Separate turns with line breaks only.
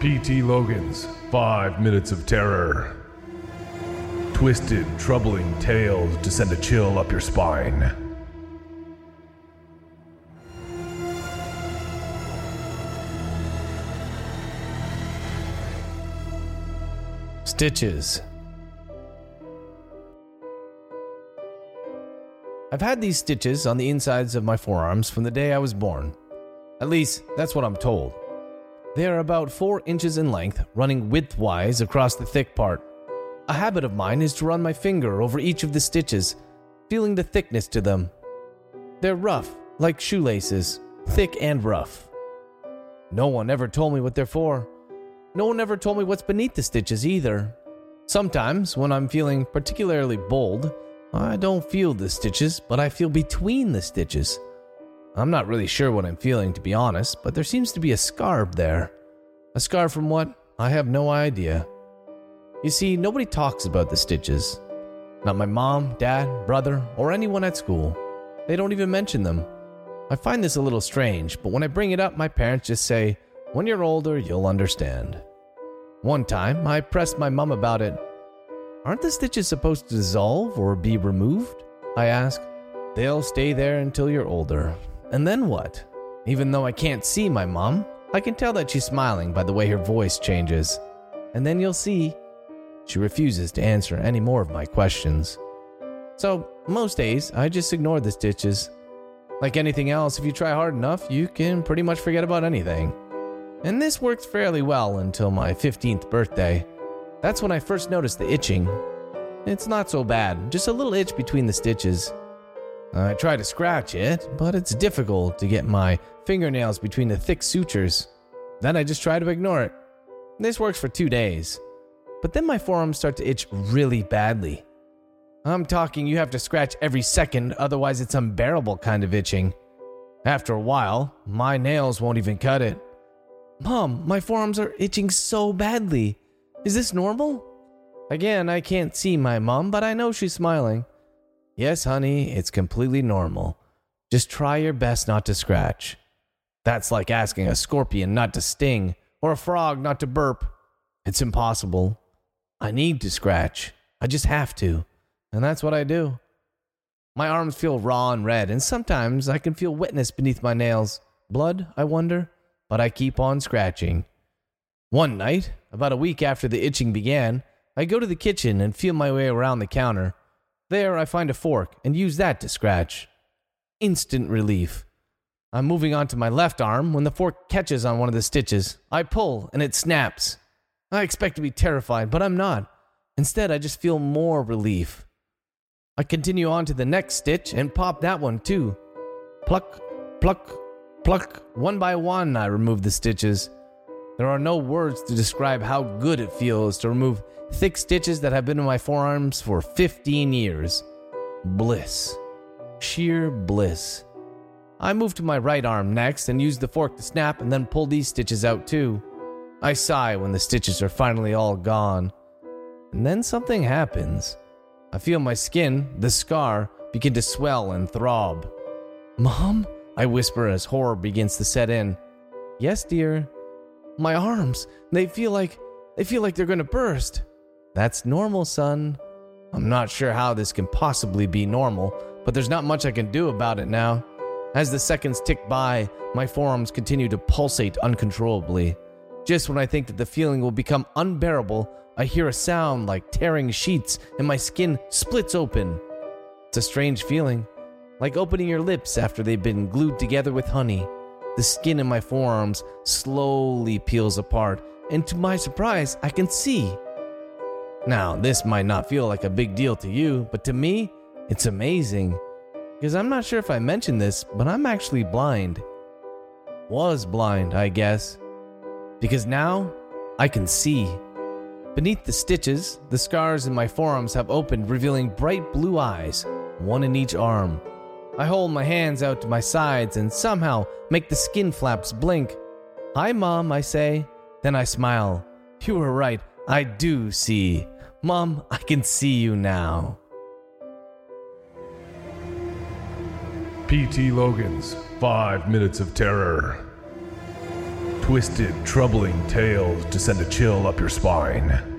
P.T. Logan's Five Minutes of Terror. Twisted, troubling tales to send a chill up your spine.
Stitches. I've had these stitches on the insides of my forearms from the day I was born. At least, that's what I'm told. They are about four inches in length, running widthwise across the thick part. A habit of mine is to run my finger over each of the stitches, feeling the thickness to them. They're rough, like shoelaces, thick and rough. No one ever told me what they're for. No one ever told me what's beneath the stitches either. Sometimes, when I'm feeling particularly bold, I don't feel the stitches, but I feel between the stitches. I'm not really sure what I'm feeling, to be honest, but there seems to be a scar there. A scar from what? I have no idea. You see, nobody talks about the stitches. Not my mom, dad, brother, or anyone at school. They don't even mention them. I find this a little strange, but when I bring it up, my parents just say, When you're older, you'll understand. One time, I pressed my mom about it. Aren't the stitches supposed to dissolve or be removed? I ask. They'll stay there until you're older. And then what? Even though I can't see my mom, I can tell that she's smiling by the way her voice changes. And then you'll see. She refuses to answer any more of my questions. So, most days, I just ignore the stitches. Like anything else, if you try hard enough, you can pretty much forget about anything. And this worked fairly well until my 15th birthday. That's when I first noticed the itching. It's not so bad, just a little itch between the stitches. I try to scratch it, but it's difficult to get my fingernails between the thick sutures. Then I just try to ignore it. This works for two days. But then my forearms start to itch really badly. I'm talking you have to scratch every second, otherwise, it's unbearable kind of itching. After a while, my nails won't even cut it. Mom, my forearms are itching so badly. Is this normal? Again, I can't see my mom, but I know she's smiling. Yes, honey, it's completely normal. Just try your best not to scratch. That's like asking a scorpion not to sting or a frog not to burp. It's impossible. I need to scratch. I just have to. And that's what I do. My arms feel raw and red, and sometimes I can feel wetness beneath my nails. Blood, I wonder? But I keep on scratching. One night, about a week after the itching began, I go to the kitchen and feel my way around the counter. There, I find a fork and use that to scratch. Instant relief. I'm moving on to my left arm when the fork catches on one of the stitches. I pull and it snaps. I expect to be terrified, but I'm not. Instead, I just feel more relief. I continue on to the next stitch and pop that one too. Pluck, pluck, pluck. One by one, I remove the stitches. There are no words to describe how good it feels to remove thick stitches that have been in my forearms for 15 years. Bliss. Sheer bliss. I move to my right arm next and use the fork to snap and then pull these stitches out too. I sigh when the stitches are finally all gone. And then something happens. I feel my skin, the scar, begin to swell and throb. Mom? I whisper as horror begins to set in. Yes, dear. My arms, they feel like they feel like they're going to burst. That's normal, son. I'm not sure how this can possibly be normal, but there's not much I can do about it now. As the seconds tick by, my forearms continue to pulsate uncontrollably. Just when I think that the feeling will become unbearable, I hear a sound like tearing sheets and my skin splits open. It's a strange feeling, like opening your lips after they've been glued together with honey. The skin in my forearms slowly peels apart, and to my surprise, I can see. Now, this might not feel like a big deal to you, but to me, it's amazing. Because I'm not sure if I mentioned this, but I'm actually blind. Was blind, I guess. Because now, I can see. Beneath the stitches, the scars in my forearms have opened, revealing bright blue eyes, one in each arm. I hold my hands out to my sides and somehow make the skin flaps blink. Hi, Mom, I say. Then I smile. You were right, I do see. Mom, I can see you now.
P.T. Logan's Five Minutes of Terror. Twisted, troubling tales to send a chill up your spine.